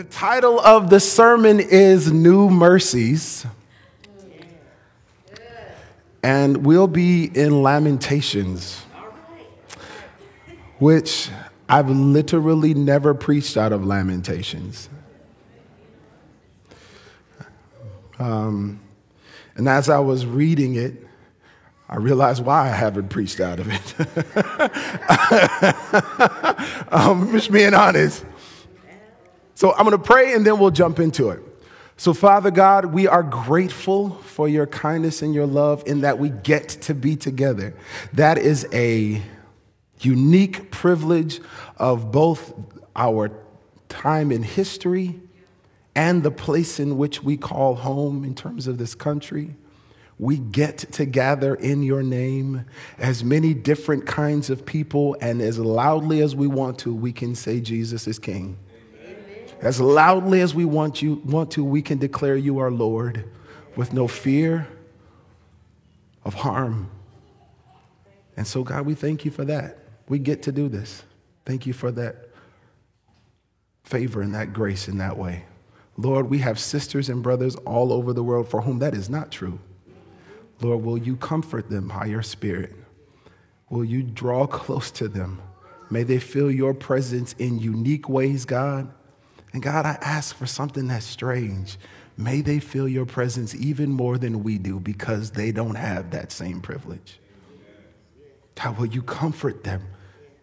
The title of the sermon is New Mercies. And we'll be in Lamentations, which I've literally never preached out of Lamentations. Um, and as I was reading it, I realized why I haven't preached out of it. um, just being honest. So I'm going to pray and then we'll jump into it. So, Father God, we are grateful for your kindness and your love in that we get to be together. That is a unique privilege of both our time in history and the place in which we call home in terms of this country. We get to gather in your name as many different kinds of people, and as loudly as we want to, we can say Jesus is King. As loudly as we want, you, want to, we can declare you our Lord with no fear of harm. And so, God, we thank you for that. We get to do this. Thank you for that favor and that grace in that way. Lord, we have sisters and brothers all over the world for whom that is not true. Lord, will you comfort them by your spirit? Will you draw close to them? May they feel your presence in unique ways, God. And God, I ask for something that's strange. May they feel your presence even more than we do because they don't have that same privilege. God, will you comfort them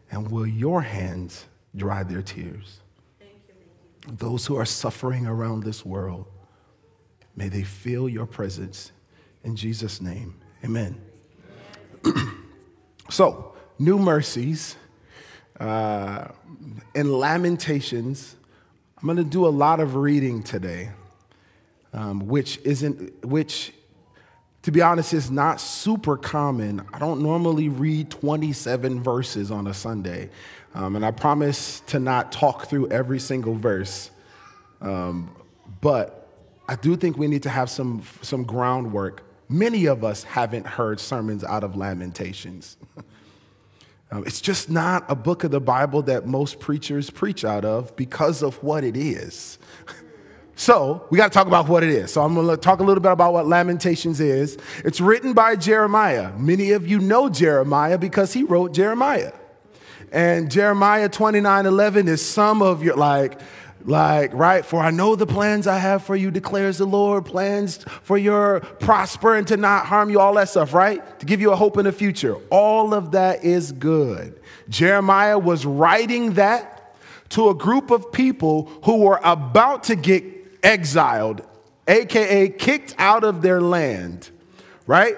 and will your hands dry their tears? Those who are suffering around this world, may they feel your presence. In Jesus' name, amen. so, new mercies uh, and lamentations I'm going to do a lot of reading today, um, which isn't, which, to be honest, is not super common. I don't normally read 27 verses on a Sunday, um, and I promise to not talk through every single verse. Um, but I do think we need to have some, some groundwork. Many of us haven't heard sermons out of Lamentations. Um, it's just not a book of the Bible that most preachers preach out of because of what it is. So, we got to talk about what it is. So, I'm going to talk a little bit about what Lamentations is. It's written by Jeremiah. Many of you know Jeremiah because he wrote Jeremiah. And Jeremiah 29 11 is some of your, like, like, right? For I know the plans I have for you, declares the Lord, plans for your prosper and to not harm you, all that stuff, right? To give you a hope in the future. All of that is good. Jeremiah was writing that to a group of people who were about to get exiled, AKA kicked out of their land, right?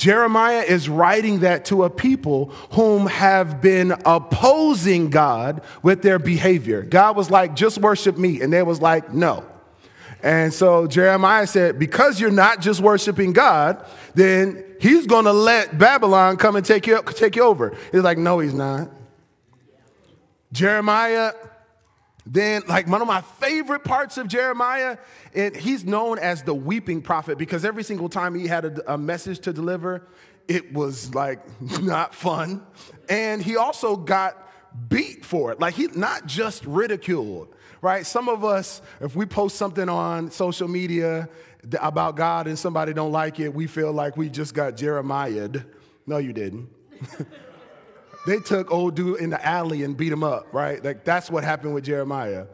Jeremiah is writing that to a people whom have been opposing God with their behavior. God was like, just worship me. And they was like, no. And so Jeremiah said, because you're not just worshiping God, then he's going to let Babylon come and take you, take you over. He's like, no, he's not. Jeremiah then, like one of my favorite parts of Jeremiah, it, he's known as the weeping prophet because every single time he had a, a message to deliver, it was like not fun. And he also got beat for it. Like he not just ridiculed, right? Some of us, if we post something on social media about God and somebody don't like it, we feel like we just got Jeremiah'd. No, you didn't. They took old dude in the alley and beat him up, right? Like that's what happened with Jeremiah.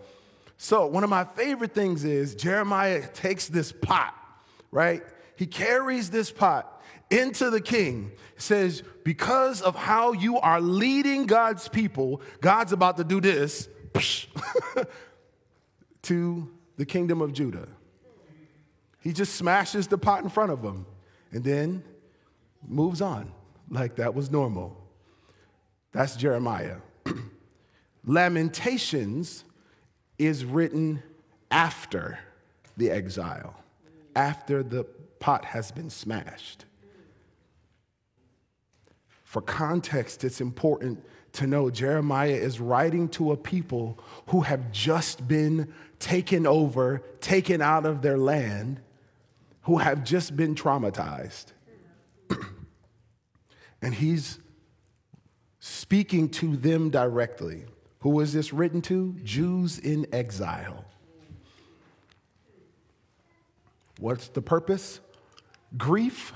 So, one of my favorite things is Jeremiah takes this pot, right? He carries this pot into the king. Says, Because of how you are leading God's people, God's about to do this to the kingdom of Judah. He just smashes the pot in front of him and then moves on like that was normal. That's Jeremiah. Lamentations is written after the exile, after the pot has been smashed. For context, it's important to know Jeremiah is writing to a people who have just been taken over, taken out of their land, who have just been traumatized. and he's speaking to them directly, Who is this written to? Jews in exile. What's the purpose? Grief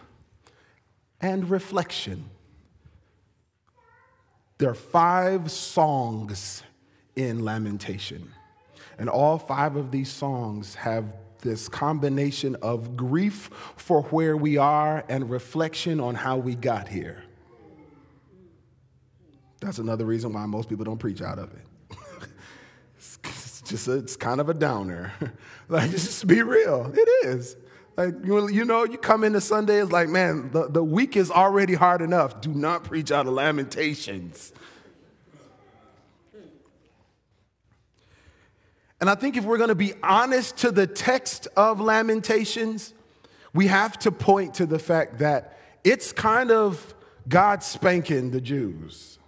and reflection. There are five songs in Lamentation. And all five of these songs have this combination of grief for where we are and reflection on how we got here. That's another reason why most people don't preach out of it. it's just a, it's kind of a downer. like just be real, it is. Like you know, you come into Sunday, it's like, man, the, the week is already hard enough. Do not preach out of Lamentations. And I think if we're going to be honest to the text of Lamentations, we have to point to the fact that it's kind of God spanking the Jews.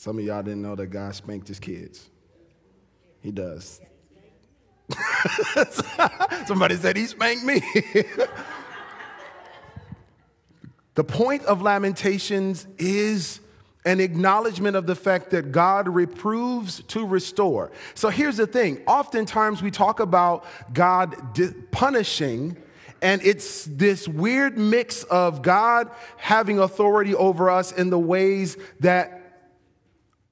Some of y'all didn't know that God spanked his kids. He does. Somebody said he spanked me. the point of Lamentations is an acknowledgement of the fact that God reproves to restore. So here's the thing oftentimes we talk about God di- punishing, and it's this weird mix of God having authority over us in the ways that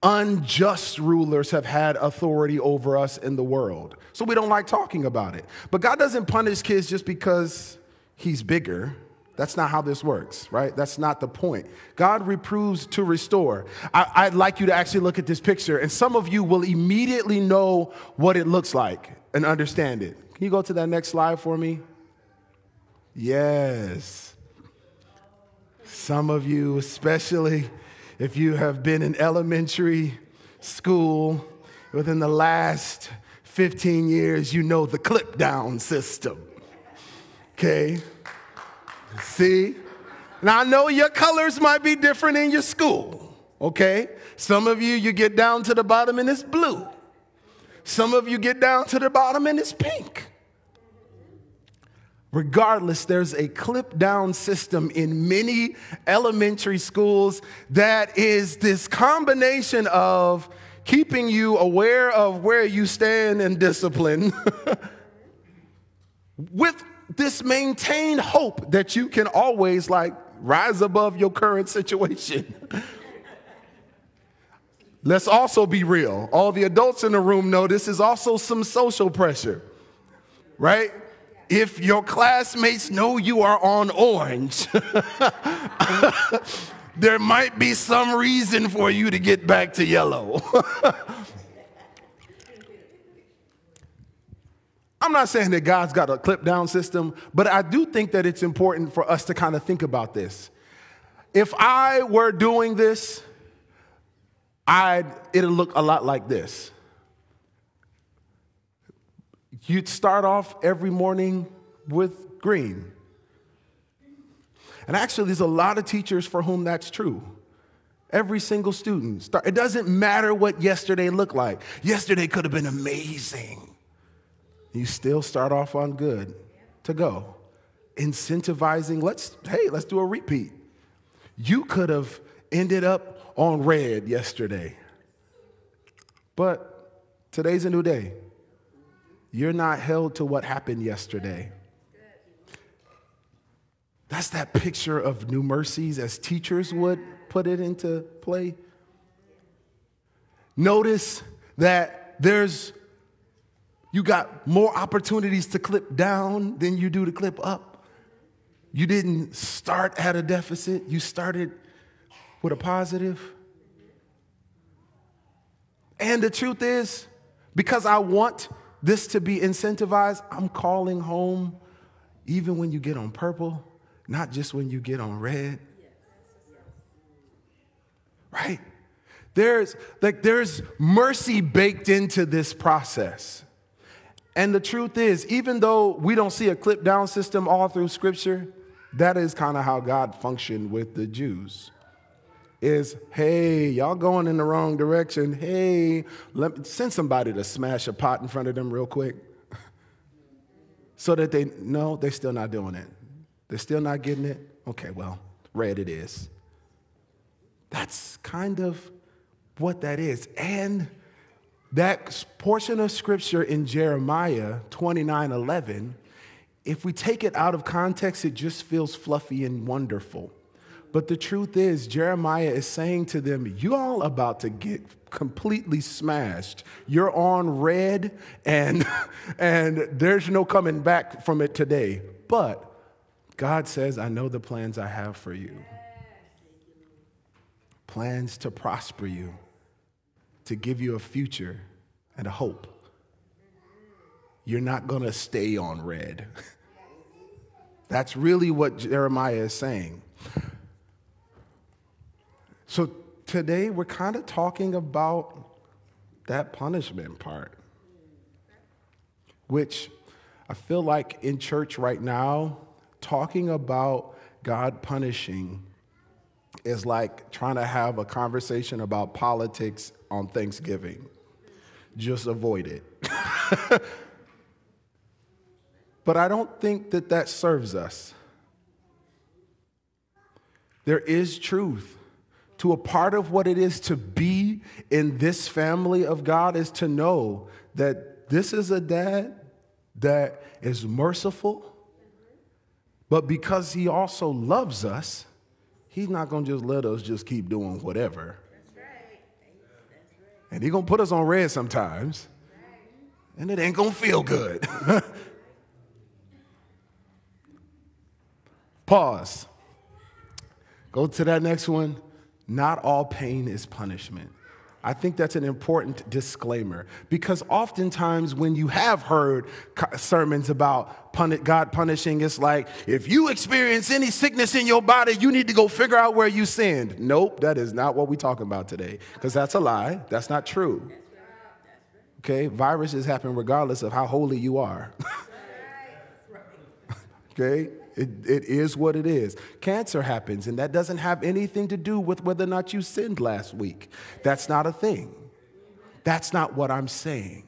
unjust rulers have had authority over us in the world. So we don't like talking about it. But God doesn't punish kids just because he's bigger. That's not how this works, right? That's not the point. God reproves to restore. I, would like you to actually look at this picture, and some of you will immediately know what it looks like and understand it. Can you go to that next slide for me? Yes. Some of you, especially if you have been in elementary school within the last 15 years, you know the clip down system. Okay? See? Now I know your colors might be different in your school, okay? Some of you, you get down to the bottom and it's blue. Some of you get down to the bottom and it's pink. Regardless, there's a clip down system in many elementary schools that is this combination of keeping you aware of where you stand in discipline with this maintained hope that you can always like rise above your current situation. Let's also be real. All the adults in the room know this is also some social pressure, right? If your classmates know you are on orange, there might be some reason for you to get back to yellow. I'm not saying that God's got a clip down system, but I do think that it's important for us to kind of think about this. If I were doing this, I'd, it'd look a lot like this. You'd start off every morning with green. And actually, there's a lot of teachers for whom that's true. Every single student. Start, it doesn't matter what yesterday looked like. Yesterday could have been amazing. You still start off on good to go. Incentivizing, let's, hey, let's do a repeat. You could have ended up on red yesterday. But today's a new day. You're not held to what happened yesterday. That's that picture of new mercies as teachers would put it into play. Notice that there's you got more opportunities to clip down than you do to clip up. You didn't start at a deficit, you started with a positive. And the truth is, because I want this to be incentivized, I'm calling home even when you get on purple, not just when you get on red. Right? There's like there's mercy baked into this process. And the truth is, even though we don't see a clip down system all through scripture, that is kind of how God functioned with the Jews. Is hey, y'all going in the wrong direction. Hey, let me send somebody to smash a pot in front of them real quick. so that they no, they're still not doing it. They're still not getting it. Okay, well, red it is. That's kind of what that is. And that portion of scripture in Jeremiah 29 11, if we take it out of context, it just feels fluffy and wonderful. But the truth is, Jeremiah is saying to them, You all about to get completely smashed. You're on red, and, and there's no coming back from it today. But God says, I know the plans I have for you plans to prosper you, to give you a future and a hope. You're not going to stay on red. That's really what Jeremiah is saying. So today we're kind of talking about that punishment part, which I feel like in church right now, talking about God punishing is like trying to have a conversation about politics on Thanksgiving. Just avoid it. but I don't think that that serves us. There is truth to a part of what it is to be in this family of God is to know that this is a dad that is merciful, but because he also loves us, he's not going to just let us just keep doing whatever. And he's going to put us on red sometimes, and it ain't going to feel good. Pause. Go to that next one. Not all pain is punishment. I think that's an important disclaimer because oftentimes when you have heard sermons about God punishing, it's like, if you experience any sickness in your body, you need to go figure out where you sinned. Nope, that is not what we're talking about today because that's a lie. That's not true. Okay, viruses happen regardless of how holy you are. okay, it, it is what it is. Cancer happens, and that doesn't have anything to do with whether or not you sinned last week. That's not a thing. That's not what I'm saying.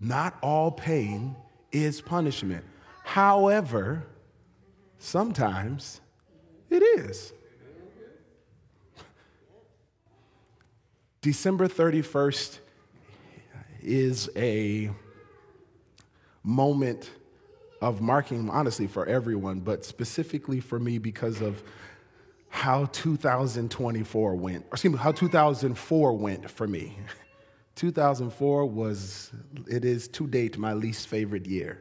Not all pain is punishment. However, sometimes it is. December 31st is a moment of marking, honestly, for everyone, but specifically for me because of how 2024 went, or excuse me, how 2004 went for me. 2004 was, it is to date, my least favorite year.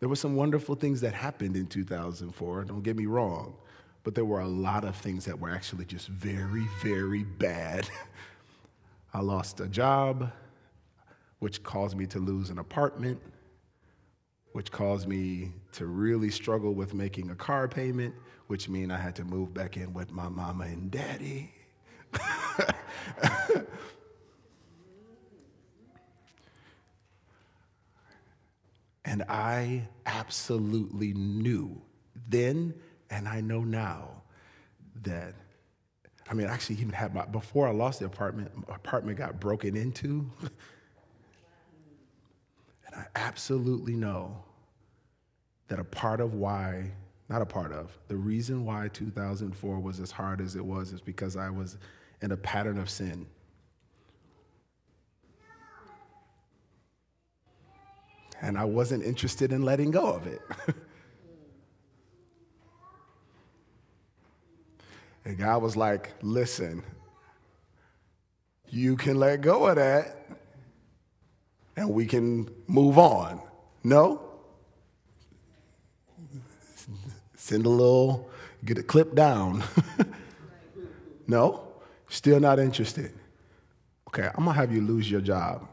There were some wonderful things that happened in 2004, don't get me wrong, but there were a lot of things that were actually just very, very bad. I lost a job, which caused me to lose an apartment, which caused me to really struggle with making a car payment, which means I had to move back in with my mama and daddy. and I absolutely knew then, and I know now, that I mean, actually even had my, before I lost the apartment, my apartment got broken into. I absolutely know that a part of why, not a part of, the reason why 2004 was as hard as it was is because I was in a pattern of sin. And I wasn't interested in letting go of it. and God was like, listen, you can let go of that and we can move on. No? Send a little, get a clip down. no? Still not interested. Okay, I'm gonna have you lose your job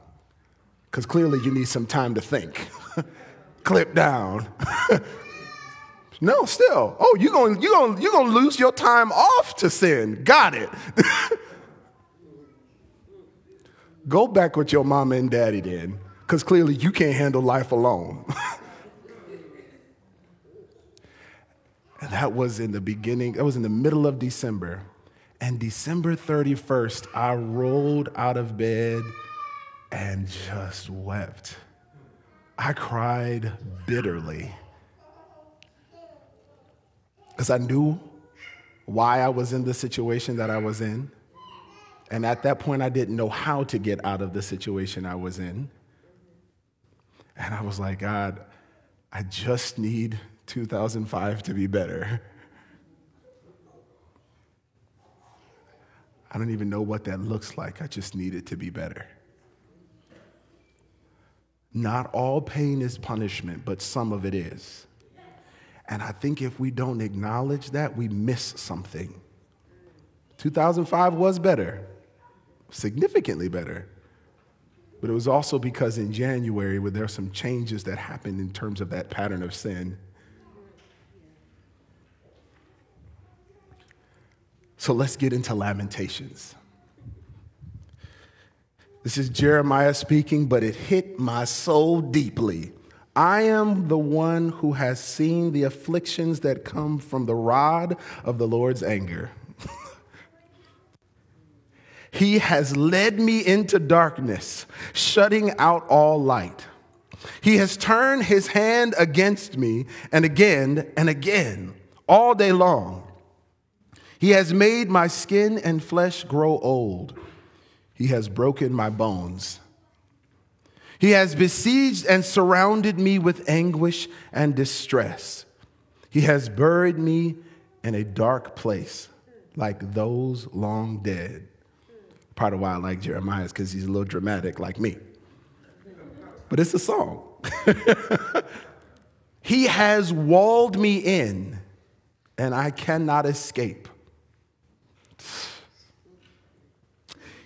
because clearly you need some time to think. clip down. no, still. Oh, you're gonna, you're, gonna, you're gonna lose your time off to sin. Got it. Go back with your mama and daddy then, because clearly you can't handle life alone. and that was in the beginning, that was in the middle of December. And December 31st, I rolled out of bed and just wept. I cried bitterly because I knew why I was in the situation that I was in. And at that point, I didn't know how to get out of the situation I was in. And I was like, God, I just need 2005 to be better. I don't even know what that looks like. I just need it to be better. Not all pain is punishment, but some of it is. And I think if we don't acknowledge that, we miss something. 2005 was better, significantly better. But it was also because in January, where there are some changes that happened in terms of that pattern of sin. So let's get into Lamentations. This is Jeremiah speaking, but it hit my soul deeply. I am the one who has seen the afflictions that come from the rod of the Lord's anger. He has led me into darkness, shutting out all light. He has turned his hand against me and again and again, all day long. He has made my skin and flesh grow old. He has broken my bones. He has besieged and surrounded me with anguish and distress. He has buried me in a dark place, like those long dead. Part of why I like Jeremiah is because he's a little dramatic, like me. But it's a song. he has walled me in, and I cannot escape.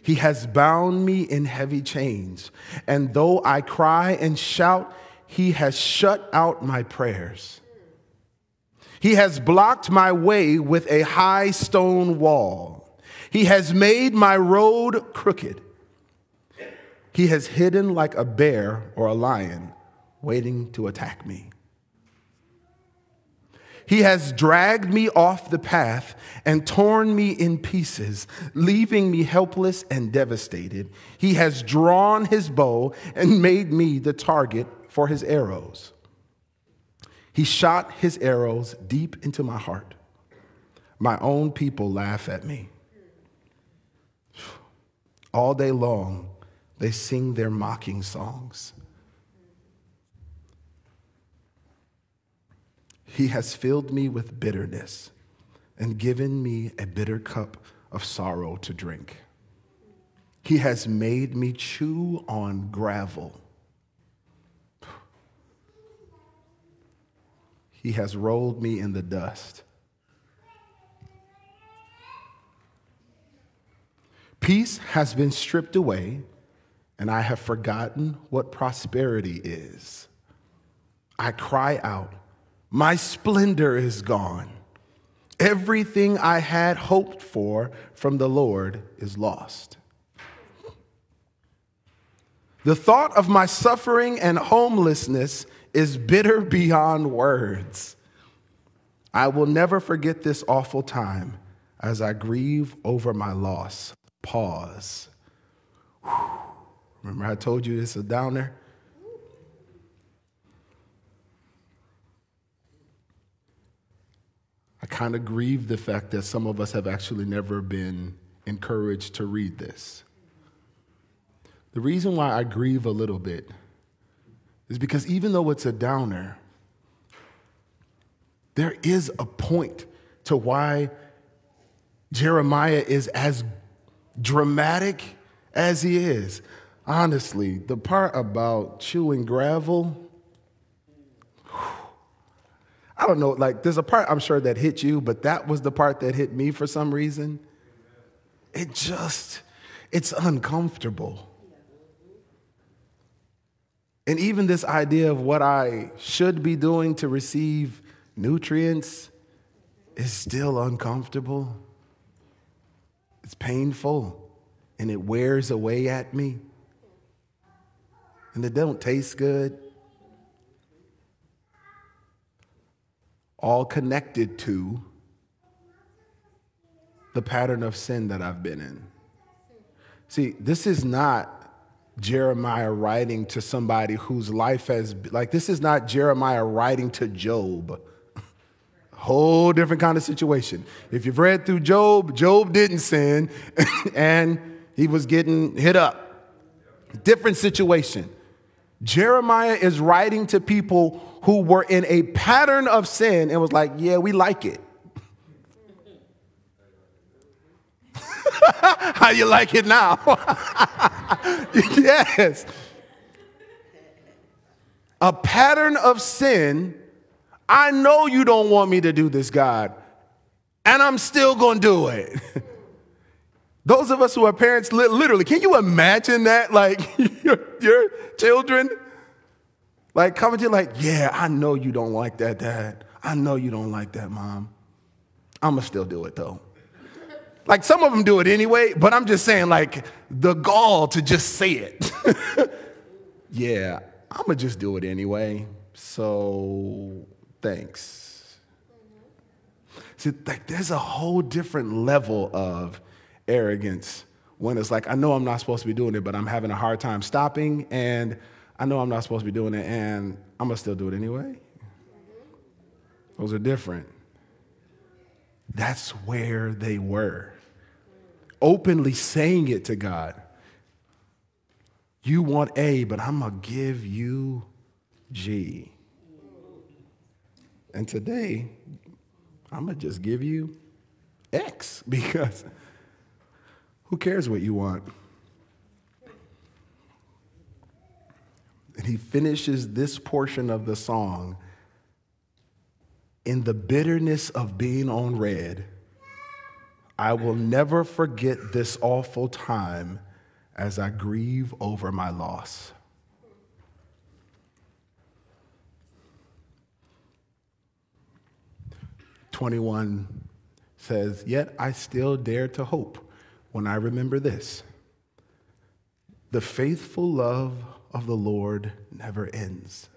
He has bound me in heavy chains. And though I cry and shout, he has shut out my prayers. He has blocked my way with a high stone wall. He has made my road crooked. He has hidden like a bear or a lion waiting to attack me. He has dragged me off the path and torn me in pieces, leaving me helpless and devastated. He has drawn his bow and made me the target for his arrows. He shot his arrows deep into my heart. My own people laugh at me. All day long, they sing their mocking songs. He has filled me with bitterness and given me a bitter cup of sorrow to drink. He has made me chew on gravel. He has rolled me in the dust. Peace has been stripped away, and I have forgotten what prosperity is. I cry out, my splendor is gone. Everything I had hoped for from the Lord is lost. The thought of my suffering and homelessness is bitter beyond words. I will never forget this awful time as I grieve over my loss. Pause. Remember, I told you it's a downer? I kind of grieve the fact that some of us have actually never been encouraged to read this. The reason why I grieve a little bit is because even though it's a downer, there is a point to why Jeremiah is as dramatic as he is. Honestly, the part about chewing gravel I don't know, like there's a part I'm sure that hit you, but that was the part that hit me for some reason. It just, it's uncomfortable. And even this idea of what I should be doing to receive nutrients is still uncomfortable. It's painful and it wears away at me. And it don't taste good. all connected to the pattern of sin that I've been in. See, this is not Jeremiah writing to somebody whose life has, like, this is not Jeremiah writing to Job. Whole different kind of situation. If you've read through Job, Job didn't sin and he was getting hit up. Different situation. Jeremiah is writing to people who were in a pattern of sin and was like, yeah, we like it. How you like it now? yes. A pattern of sin. I know you don't want me to do this, God, and I'm still to do it. Those of us who are parents, literally, can you imagine that? Like your, your children, like coming to you, like, yeah, I know you don't like that, dad. I know you don't like that, mom. I'm gonna still do it though. Like some of them do it anyway, but I'm just saying, like, the gall to just say it. yeah, I'm gonna just do it anyway. So thanks. See, like, there's a whole different level of arrogance when it's like, I know I'm not supposed to be doing it, but I'm having a hard time stopping, and I know I'm not supposed to be doing it, and I'm gonna still do it anyway. Those are different. That's where they were openly saying it to God. You want A, but I'm to give you G. And today, I'm going to just give you X because who cares what you want? And he finishes this portion of the song in the bitterness of being on red. I will never forget this awful time as I grieve over my loss. Twenty-one says, Yet I still dare to hope when I remember this. The faithful love of the Lord never ends.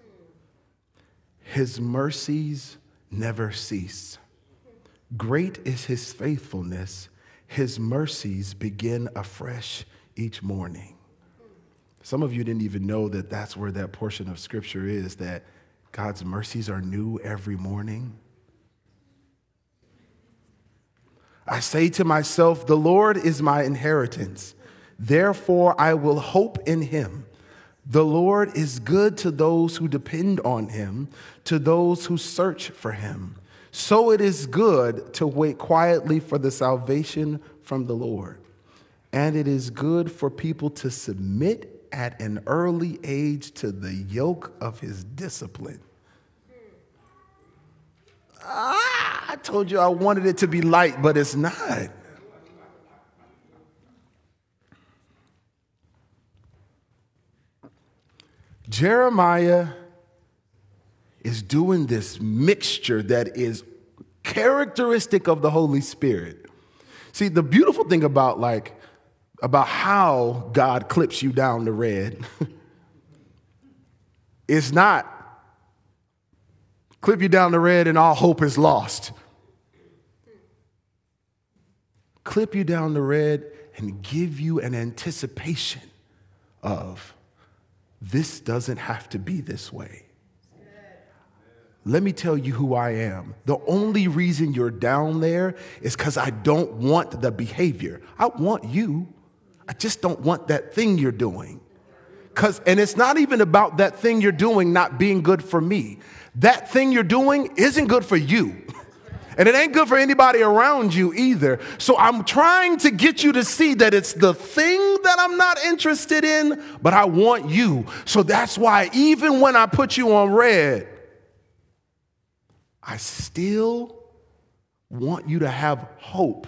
His mercies never cease. Great is his faithfulness. His mercies begin afresh each morning. Some of you didn't even know that that's where that portion of scripture is that God's mercies are new every morning. I say to myself, The Lord is my inheritance. Therefore, I will hope in him. The Lord is good to those who depend on him, to those who search for him. So it is good to wait quietly for the salvation from the Lord. And it is good for people to submit at an early age to the yoke of his discipline. Ah, I told you I wanted it to be light, but it's not. Jeremiah is doing this mixture that is characteristic of the Holy Spirit. See, the beautiful thing about like about how God clips you down the red is not clip you down the red and all hope is lost. Clip you down the red and give you an anticipation of this doesn't have to be this way. Let me tell you who I am. The only reason you're down there is because I don't want the behavior. I want you. I just don't want that thing you're doing. Cause, and it's not even about that thing you're doing not being good for me. That thing you're doing isn't good for you. And it ain't good for anybody around you either. So I'm trying to get you to see that it's the thing that I'm not interested in, but I want you. So that's why even when I put you on red, I still want you to have hope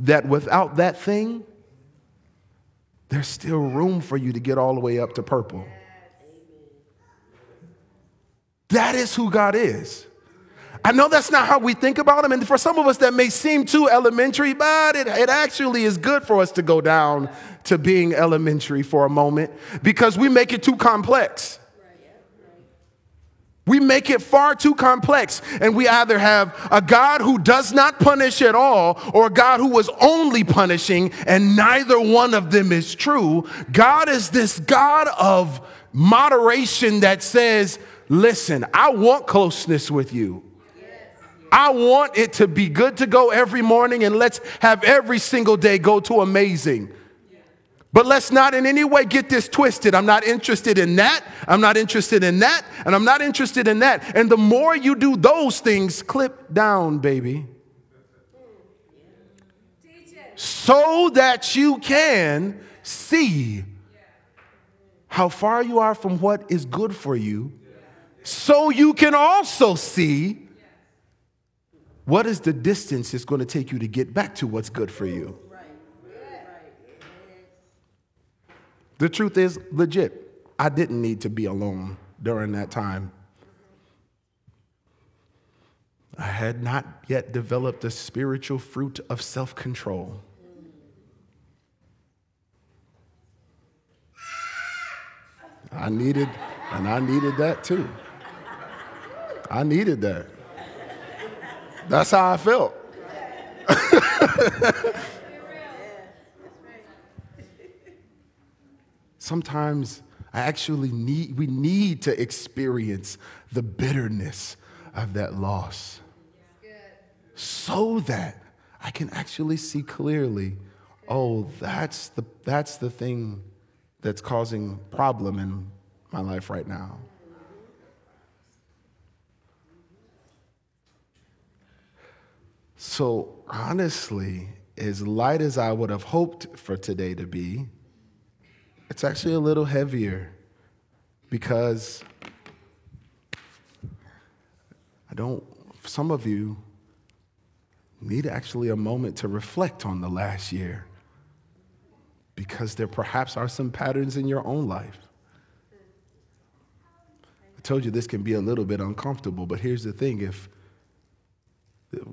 that without that thing, there's still room for you to get all the way up to purple. That is who God is. I know that's not how we think about them. And for some of us, that may seem too elementary, but it, it actually is good for us to go down to being elementary for a moment because we make it too complex. We make it far too complex, and we either have a God who does not punish at all or a God who was only punishing, and neither one of them is true. God is this God of moderation that says, Listen, I want closeness with you. I want it to be good to go every morning and let's have every single day go to amazing. But let's not in any way get this twisted. I'm not interested in that. I'm not interested in that. And I'm not interested in that. And the more you do those things, clip down, baby. So that you can see how far you are from what is good for you. So you can also see what is the distance it's going to take you to get back to what's good for you. The truth is, legit, I didn't need to be alone during that time. I had not yet developed the spiritual fruit of self control. I needed, and I needed that too. I needed that. That's how I felt. Sometimes I actually need, we need to experience the bitterness of that loss so that I can actually see clearly, oh, that's the, that's the thing that's causing problem in my life right now. So, honestly, as light as I would have hoped for today to be, it's actually a little heavier because I don't, some of you need actually a moment to reflect on the last year because there perhaps are some patterns in your own life. I told you this can be a little bit uncomfortable, but here's the thing if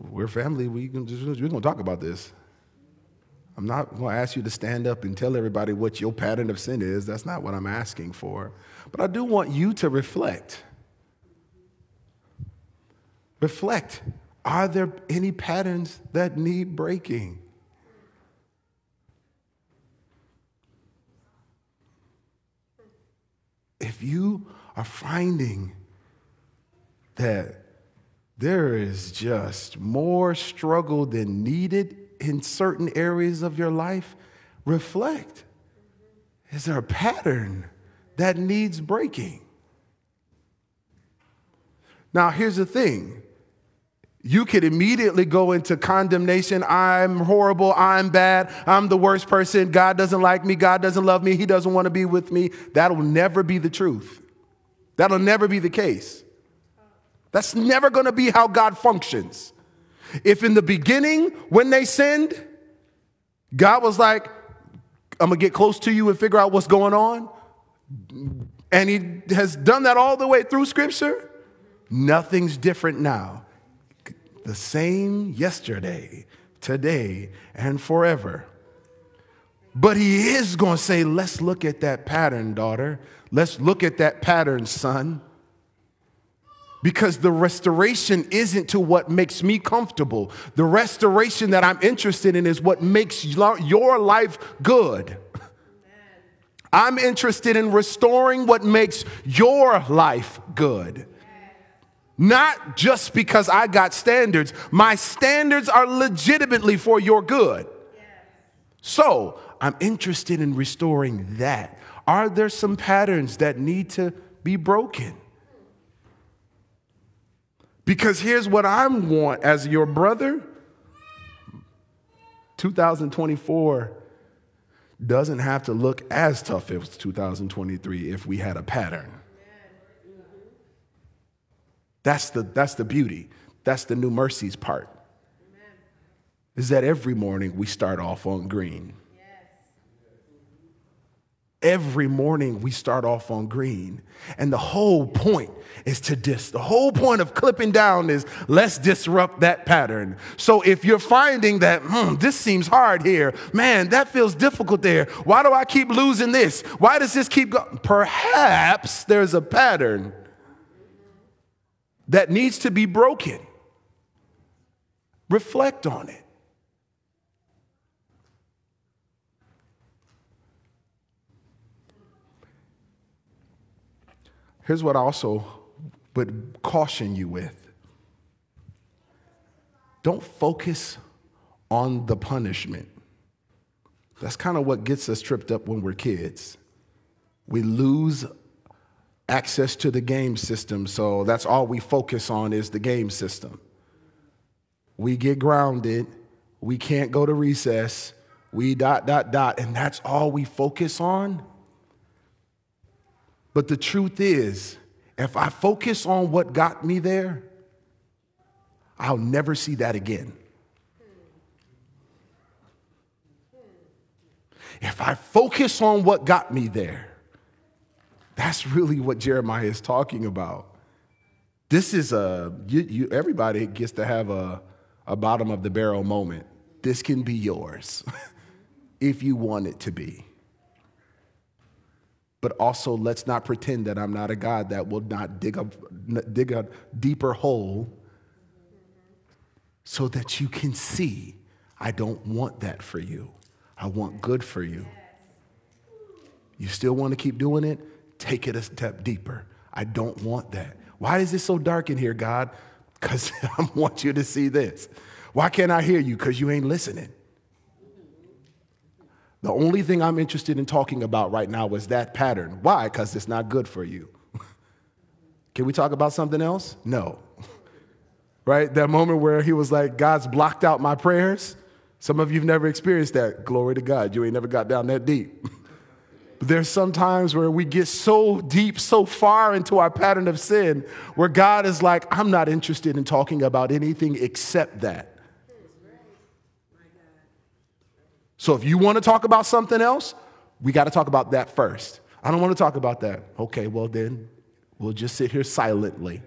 we're family, we can just, we're going to talk about this. I'm not going to ask you to stand up and tell everybody what your pattern of sin is. That's not what I'm asking for. But I do want you to reflect. Reflect. Are there any patterns that need breaking? If you are finding that there is just more struggle than needed in certain areas of your life, reflect. Is there a pattern that needs breaking? Now, here's the thing you could immediately go into condemnation. I'm horrible. I'm bad. I'm the worst person. God doesn't like me. God doesn't love me. He doesn't want to be with me. That'll never be the truth. That'll never be the case. That's never going to be how God functions. If in the beginning, when they sinned, God was like, I'm gonna get close to you and figure out what's going on, and He has done that all the way through Scripture, nothing's different now. The same yesterday, today, and forever. But He is gonna say, Let's look at that pattern, daughter. Let's look at that pattern, son. Because the restoration isn't to what makes me comfortable. The restoration that I'm interested in is what makes your life good. I'm interested in restoring what makes your life good. Not just because I got standards, my standards are legitimately for your good. So I'm interested in restoring that. Are there some patterns that need to be broken? Because here's what I want as your brother 2024 doesn't have to look as tough as 2023 if we had a pattern. That's the, that's the beauty. That's the new mercies part. Is that every morning we start off on green. Every morning we start off on green. And the whole point is to dis. The whole point of clipping down is let's disrupt that pattern. So if you're finding that, hmm, this seems hard here, man, that feels difficult there. Why do I keep losing this? Why does this keep going? Perhaps there's a pattern that needs to be broken. Reflect on it. Here's what I also would caution you with don't focus on the punishment. That's kind of what gets us tripped up when we're kids. We lose access to the game system, so that's all we focus on is the game system. We get grounded, we can't go to recess, we dot, dot, dot, and that's all we focus on. But the truth is, if I focus on what got me there, I'll never see that again. If I focus on what got me there, that's really what Jeremiah is talking about. This is a, you, you, everybody gets to have a, a bottom of the barrel moment. This can be yours if you want it to be. But also, let's not pretend that I'm not a God that will not dig a, dig a deeper hole so that you can see I don't want that for you. I want good for you. You still want to keep doing it? Take it a step deeper. I don't want that. Why is it so dark in here, God? Because I want you to see this. Why can't I hear you? Because you ain't listening. The only thing I'm interested in talking about right now is that pattern. Why? Because it's not good for you. Can we talk about something else? No. right? That moment where he was like, God's blocked out my prayers. Some of you have never experienced that. Glory to God. You ain't never got down that deep. But there's some times where we get so deep, so far into our pattern of sin, where God is like, I'm not interested in talking about anything except that. So if you want to talk about something else, we got to talk about that first. I don't want to talk about that. Okay, well, then we'll just sit here silently.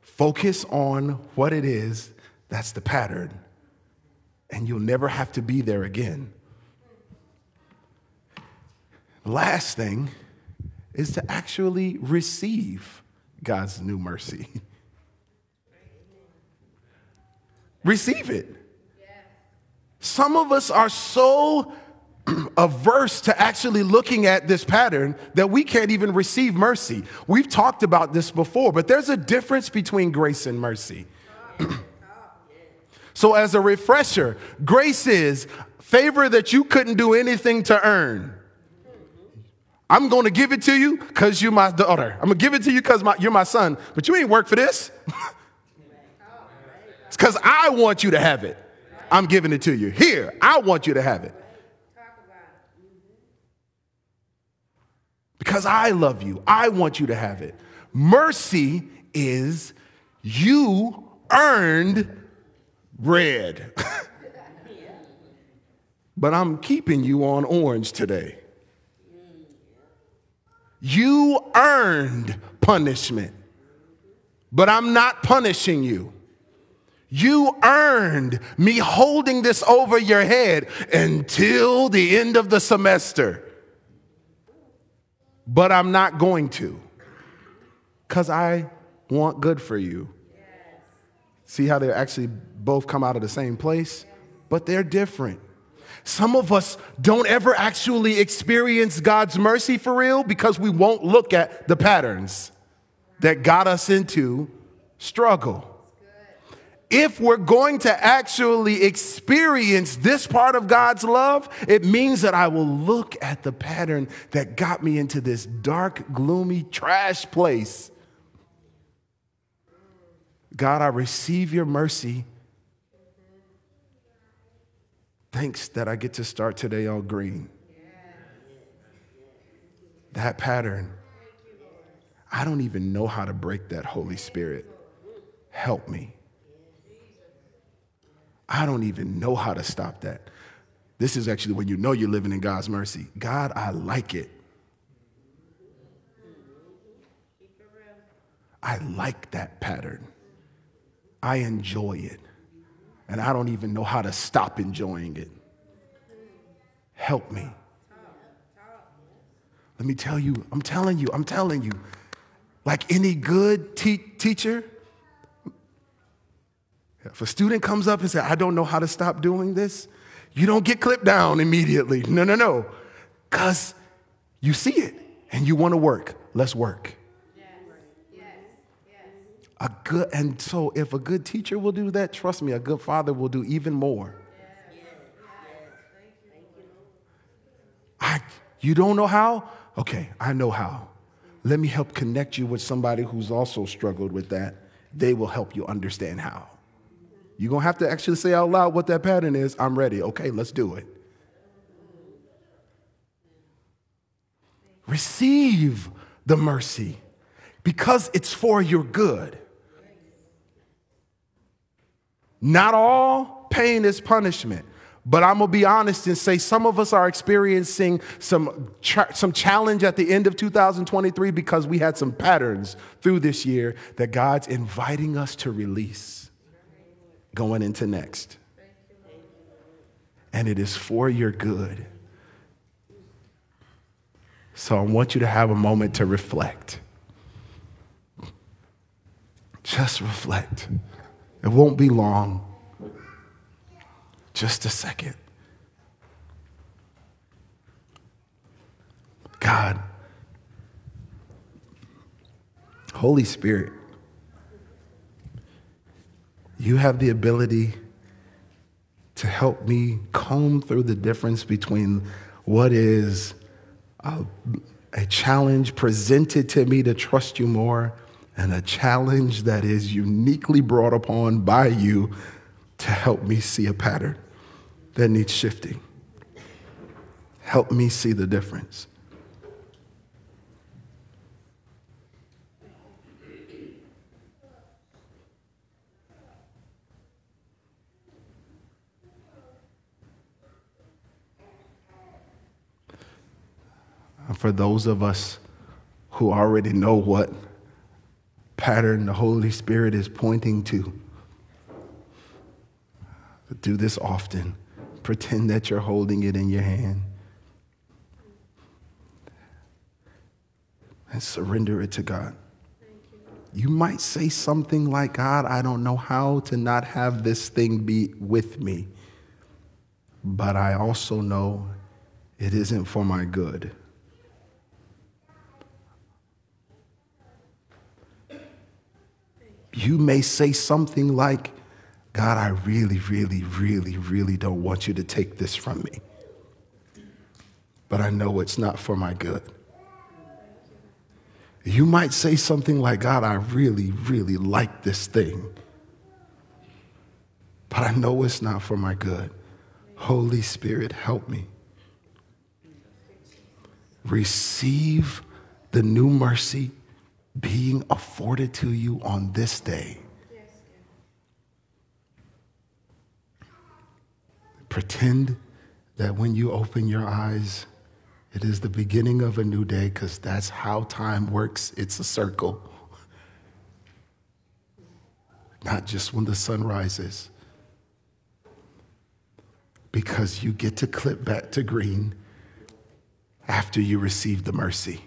Focus on what it is that's the pattern, and you'll never have to be there again. Last thing is to actually receive God's new mercy. receive it. Some of us are so averse to actually looking at this pattern that we can't even receive mercy. We've talked about this before, but there's a difference between grace and mercy. so, as a refresher, grace is favor that you couldn't do anything to earn. I'm going to give it to you because you're my daughter. I'm going to give it to you because you're my son, but you ain't work for this. it's because I want you to have it. I'm giving it to you. Here, I want you to have it. because I love you. I want you to have it. Mercy is you earned bread. but I'm keeping you on orange today. You earned punishment, but I'm not punishing you. You earned me holding this over your head until the end of the semester but I'm not going to because I want good for you. See how they actually both come out of the same place? But they're different. Some of us don't ever actually experience God's mercy for real because we won't look at the patterns that got us into struggle if we're going to actually experience this part of God's love, it means that I will look at the pattern that got me into this dark, gloomy, trash place. God, I receive your mercy. Thanks that I get to start today all green. That pattern, I don't even know how to break that, Holy Spirit. Help me. I don't even know how to stop that. This is actually when you know you're living in God's mercy. God, I like it. I like that pattern. I enjoy it. And I don't even know how to stop enjoying it. Help me. Let me tell you, I'm telling you, I'm telling you, like any good te- teacher, if a student comes up and says, I don't know how to stop doing this, you don't get clipped down immediately. No, no, no. Because You see it and you want to work. Let's work. A good, and so if a good teacher will do that, trust me, a good father will do even more. I, you don't know how? Okay, I know how. Let me help connect you with somebody who's also struggled with that. They will help you understand how. You're going to have to actually say out loud what that pattern is. I'm ready. Okay, let's do it. Receive the mercy because it's for your good. Not all pain is punishment. But I'm gonna be honest and say some of us are experiencing some, tra- some challenge at the end of 2023 because we had some patterns through this year that God's inviting us to release going into next. And it is for your good. So I want you to have a moment to reflect. Just reflect. It won't be long. Just a second. God, Holy Spirit, you have the ability to help me comb through the difference between what is a, a, challenge presented to me to trust you more and a challenge that is uniquely brought upon by you to help me see a pattern that needs shifting. Help me see the difference. For those of us who already know what pattern the Holy Spirit is pointing to, do this often. Pretend that you're holding it in your hand. And surrender it to God. You might say something like, God, I don't know how to not have this thing be with me, but I also know it isn't for my good. You may say something like, God, I really, really, really, really don't want you to take this from me. But I know it's not for my good. You might say something like, God, I really, really like this thing. But I know it's not for my good. Holy Spirit, help me. Receive the new mercy being afforded to you on this day. Pretend that when you open your eyes, it is the beginning of a new day because that's how time works. It's a circle. Not just when the sun rises. Because you get to clip back to green after you receive the mercy.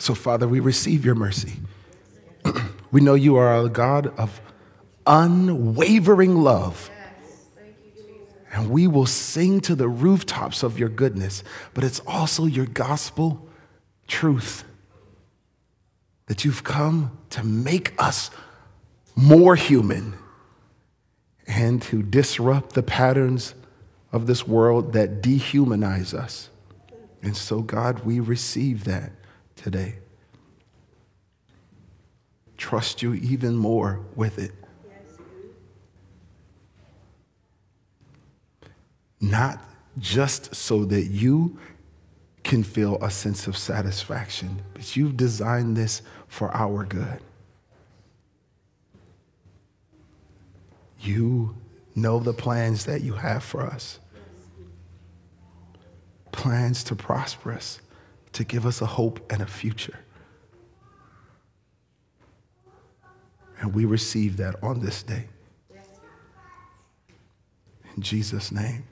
So, Father, we receive your mercy. we know you are a God of unwavering love. And we will sing to the rooftops of your goodness, but it's also your gospel truth that you've come to make us more human and to disrupt the patterns of this world that dehumanize us. And so, God, we receive that today. Trust you even more with it. Not just so that you can feel a sense of satisfaction, but you've designed this for our good. You know the plans that you have for us plans to prosper us to give us a hope and a future. And we receive that on this day. In Jesus' name.